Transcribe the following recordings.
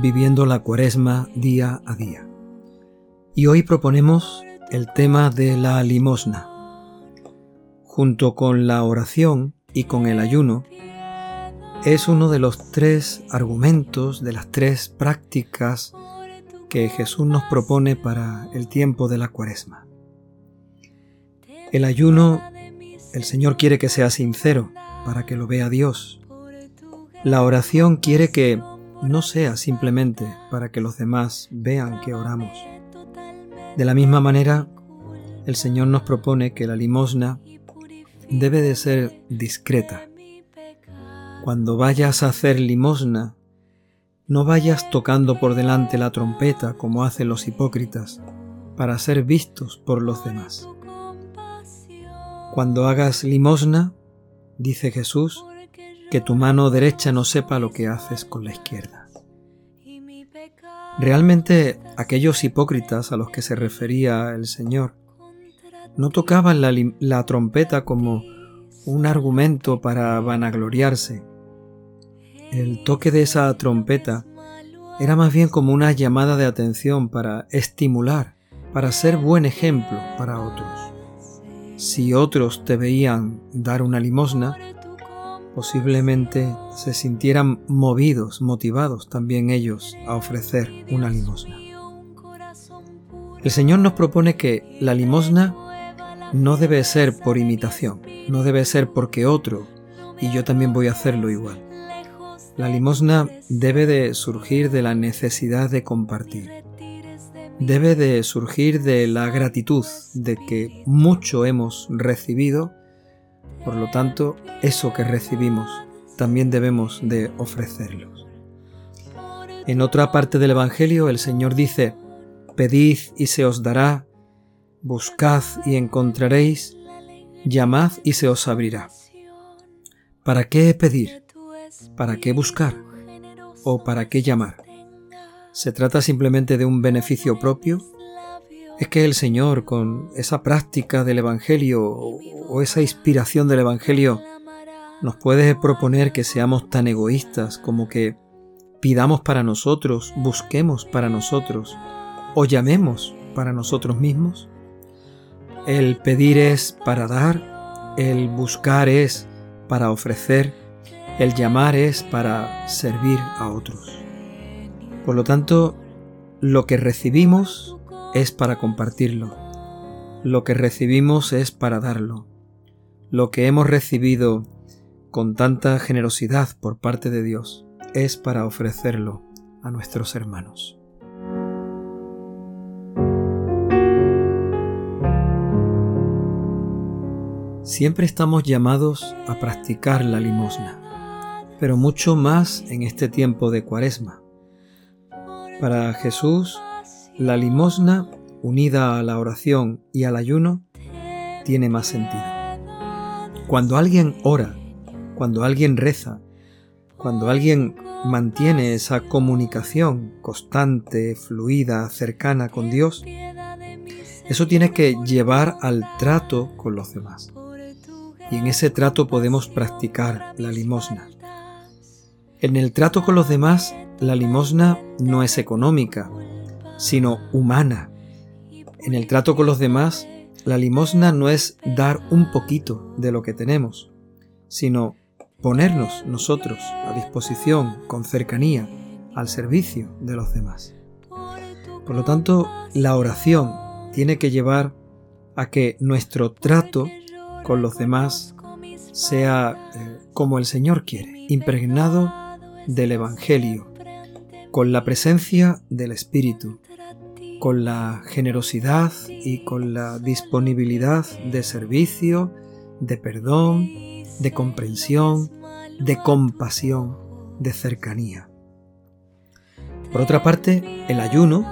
Viviendo la cuaresma día a día. Y hoy proponemos el tema de la limosna. Junto con la oración y con el ayuno, es uno de los tres argumentos, de las tres prácticas que Jesús nos propone para el tiempo de la cuaresma. El ayuno, el Señor quiere que sea sincero para que lo vea Dios. La oración quiere que no sea simplemente para que los demás vean que oramos. De la misma manera, el Señor nos propone que la limosna debe de ser discreta. Cuando vayas a hacer limosna, no vayas tocando por delante la trompeta como hacen los hipócritas, para ser vistos por los demás. Cuando hagas limosna, dice Jesús, que tu mano derecha no sepa lo que haces con la izquierda. Realmente aquellos hipócritas a los que se refería el Señor no tocaban la, trompeta como un argumento para vanagloriarse. El toque de esa trompeta era más bien como una llamada de atención para estimular, para ser buen ejemplo para otros. Si otros te veían dar una limosna, posiblemente se sintieran movidos, motivados también ellos a ofrecer una limosna. El Señor nos propone que la limosna no debe ser por imitación, no debe ser porque otro y yo también voy a hacerlo igual. La limosna debe de surgir de la necesidad de compartir. Debe de surgir de la gratitud de que mucho hemos recibido, por lo tanto, eso que recibimos también debemos de ofrecerlo. En otra parte del Evangelio el Señor dice, Pedid y se os dará, buscad y encontraréis, llamad y se os abrirá. ¿Para qué pedir? ¿Para qué buscar? ¿O para qué llamar? ¿Se trata simplemente de un beneficio propio? ¿Es que el Señor, con esa práctica del Evangelio o esa inspiración del Evangelio, nos puede proponer que seamos tan egoístas como que pidamos para nosotros, busquemos para nosotros o llamemos para nosotros mismos? El pedir es para dar, el buscar es para ofrecer, el llamar es para servir a otros. Por lo tanto, lo que recibimos es para compartirlo. Lo que recibimos es para darlo. Lo que hemos recibido con tanta generosidad por parte de Dios es para ofrecerlo a nuestros hermanos. Siempre estamos llamados a practicar la limosna, pero mucho más en este tiempo de cuaresma. Para Jesús, la limosna, unida a la oración y al ayuno, tiene más sentido. Cuando alguien ora, cuando alguien reza, cuando alguien mantiene esa comunicación constante, fluida, cercana con Dios, eso tiene que llevar al trato con los demás y en ese trato podemos practicar la limosna. En el trato con los demás, la limosna no es económica, sino humana. En el trato con los demás, la limosna no es dar un poquito de lo que tenemos, sino ponernos nosotros a disposición con cercanía al servicio de los demás. Por lo tanto, la oración tiene que llevar a que nuestro trato con los demás sea eh, como el Señor quiere, impregnado del Evangelio, con la presencia del Espíritu, con la generosidad y con la disponibilidad de servicio, de perdón, de comprensión, de compasión, de cercanía. Por otra parte, el ayuno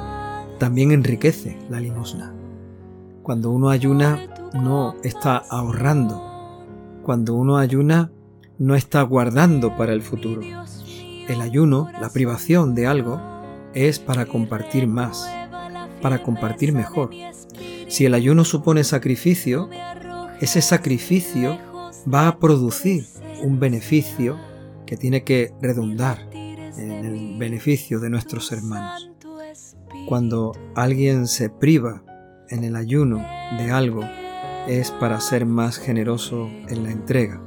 también enriquece la limosna. Cuando uno ayuna no está ahorrando. Cuando uno ayuna no está guardando para el futuro. El ayuno, la privación de algo, es para compartir más, para compartir mejor. Si el ayuno supone sacrificio, ese sacrificio va a producir un beneficio que tiene que redundar en el beneficio de nuestros hermanos. Cuando alguien se priva en el ayuno de algo, es para ser más generoso en la entrega.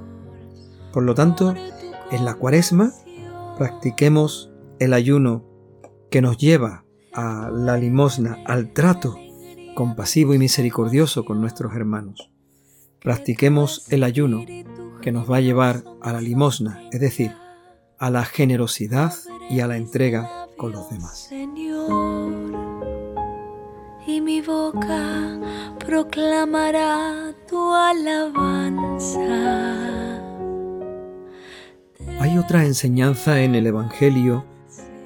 Por lo tanto, en la cuaresma practiquemos el ayuno que nos lleva a la limosna, al trato compasivo y misericordioso con nuestros hermanos. Practiquemos el ayuno que nos va a llevar a la limosna, es decir, a la generosidad y a la entrega con los demás. y mi boca proclamará tu alabanza. Hay otra enseñanza en el Evangelio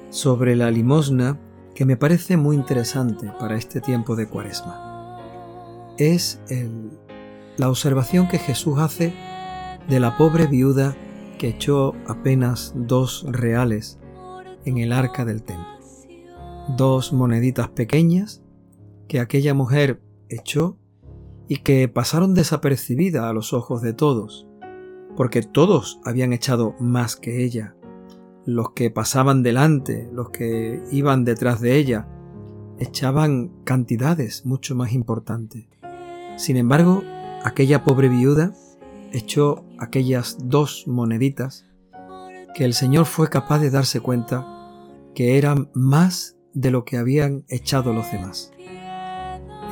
sobre la limosna que me parece muy interesante para este tiempo de cuaresma. Es la observación que Jesús hace de la pobre viuda que echó apenas dos reales en el arca del templo. Dos moneditas pequeñas que aquella mujer echó y que pasaron desapercibidas a los ojos de todos, porque todos habían echado más que ella los que pasaban delante, los que iban detrás de ella, echaban cantidades mucho más importantes. Sin embargo, aquella pobre viuda echó aquellas dos moneditas que el Señor fue capaz de darse cuenta que eran más de lo que habían echado los demás.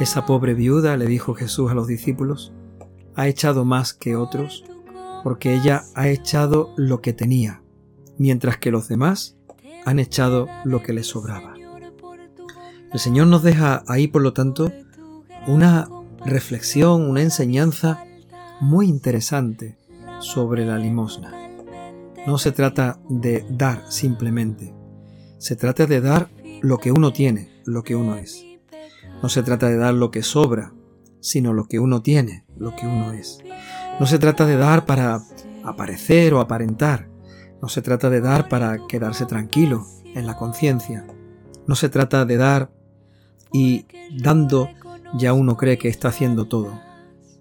Esa pobre viuda, le dijo Jesús a los discípulos, ha echado más que otros porque ella ha echado lo que tenía, mientras que los demás han echado lo que les sobraba. El Señor nos deja ahí, por lo tanto, una reflexión, una enseñanza muy interesante sobre la limosna. No se trata de dar simplemente, se trata de dar lo que uno tiene, lo que uno es. No se trata de dar lo que sobra, sino lo que uno tiene, lo que uno es. No se trata de dar para aparecer o aparentar, no se trata de dar para quedarse tranquilo en la conciencia. No se trata de dar y dando ya uno cree que está haciendo todo.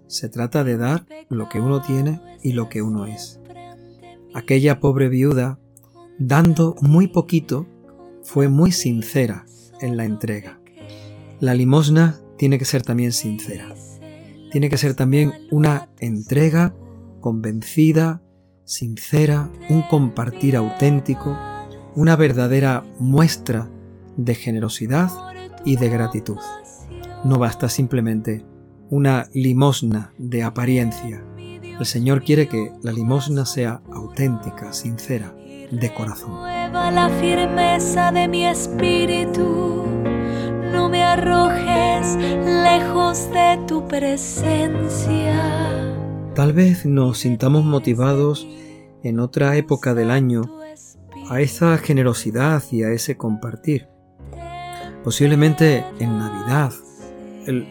Se trata de dar lo que uno tiene y lo que uno es. Aquella pobre viuda, dando muy poquito, fue muy sincera en la entrega. La limosna tiene que ser también sincera. Tiene que ser también una entrega convencida, sincera, un compartir auténtico, una verdadera muestra de generosidad y de gratitud. No basta simplemente una limosna de apariencia. El Señor quiere que la limosna sea auténtica, sincera, de corazón. la firmeza de mi espíritu, no me arrojes lejos de tu presencia. Tal vez nos sintamos motivados en otra época del año a esa generosidad y a ese compartir. Posiblemente en Navidad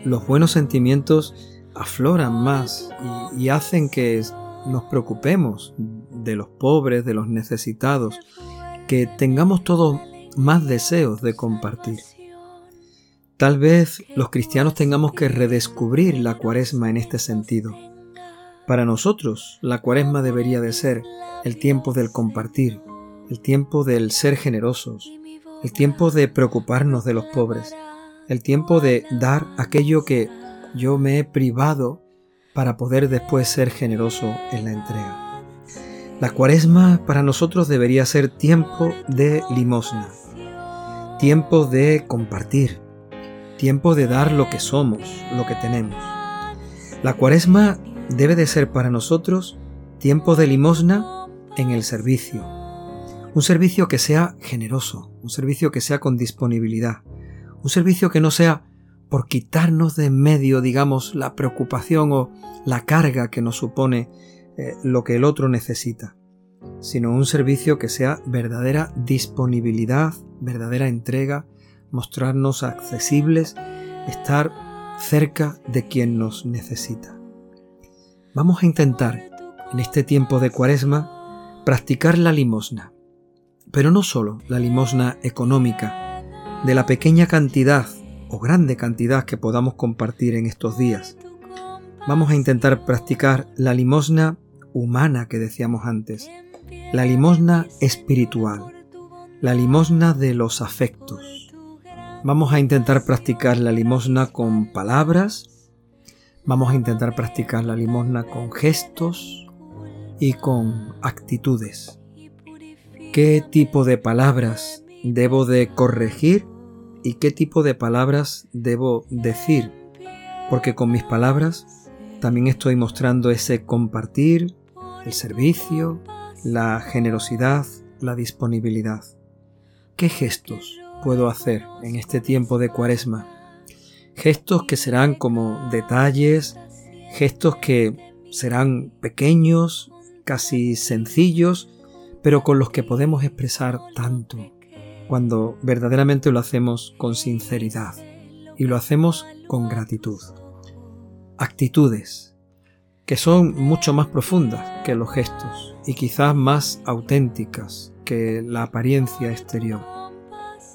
los buenos sentimientos afloran más y, hacen que nos preocupemos de los pobres, de los necesitados, que tengamos todos más deseos de compartir. Tal vez los cristianos tengamos que redescubrir la cuaresma en este sentido para nosotros, la cuaresma debería de ser el tiempo del compartir, el tiempo del ser generosos, el tiempo de preocuparnos de los pobres, el tiempo de dar aquello que yo me he privado para poder después ser generoso en la entrega. La cuaresma para nosotros debería ser tiempo de limosna, tiempo de compartir, tiempo de dar lo que somos, lo que tenemos. La cuaresma debe de ser para nosotros tiempo de limosna en el servicio. Un servicio que sea generoso, un servicio que sea con disponibilidad, un servicio que no sea por quitarnos de en medio, digamos, la preocupación o la carga que nos supone eh, lo que el otro necesita, sino un servicio que sea verdadera disponibilidad, verdadera entrega, mostrarnos accesibles, estar cerca de quien nos necesita. Vamos a intentar, en este tiempo de cuaresma, practicar la limosna. Pero no solo la limosna económica, de la pequeña cantidad o grande cantidad que podamos compartir en estos días. Vamos a intentar practicar la limosna humana que decíamos antes, la limosna espiritual, la limosna de los afectos. Vamos a intentar practicar la limosna con palabras, vamos a intentar practicar la limosna con gestos y con actitudes. ¿Qué tipo de palabras debo de corregir y qué tipo de palabras debo decir? Porque con mis palabras también estoy mostrando ese compartir, el servicio, la generosidad, la disponibilidad. ¿Qué gestos puedo hacer en este tiempo de cuaresma? Gestos que serán como detalles, gestos que serán pequeños, casi sencillos, pero con los que podemos expresar tanto cuando verdaderamente lo hacemos con sinceridad y lo hacemos con gratitud. Actitudes que son mucho más profundas que los gestos y quizás más auténticas que la apariencia exterior.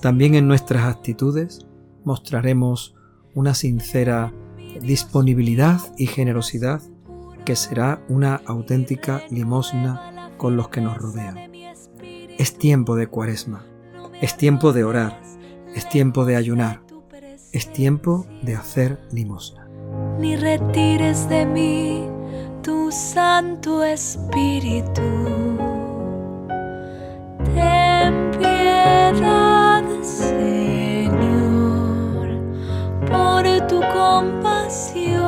También en nuestras actitudes mostraremos una sincera disponibilidad y generosidad que será una auténtica limosna con los que nos rodean. Es tiempo de cuaresma, es tiempo de orar, es tiempo de ayunar, es tiempo de hacer limosna. Ni retires de mí tu Santo Espíritu compasión.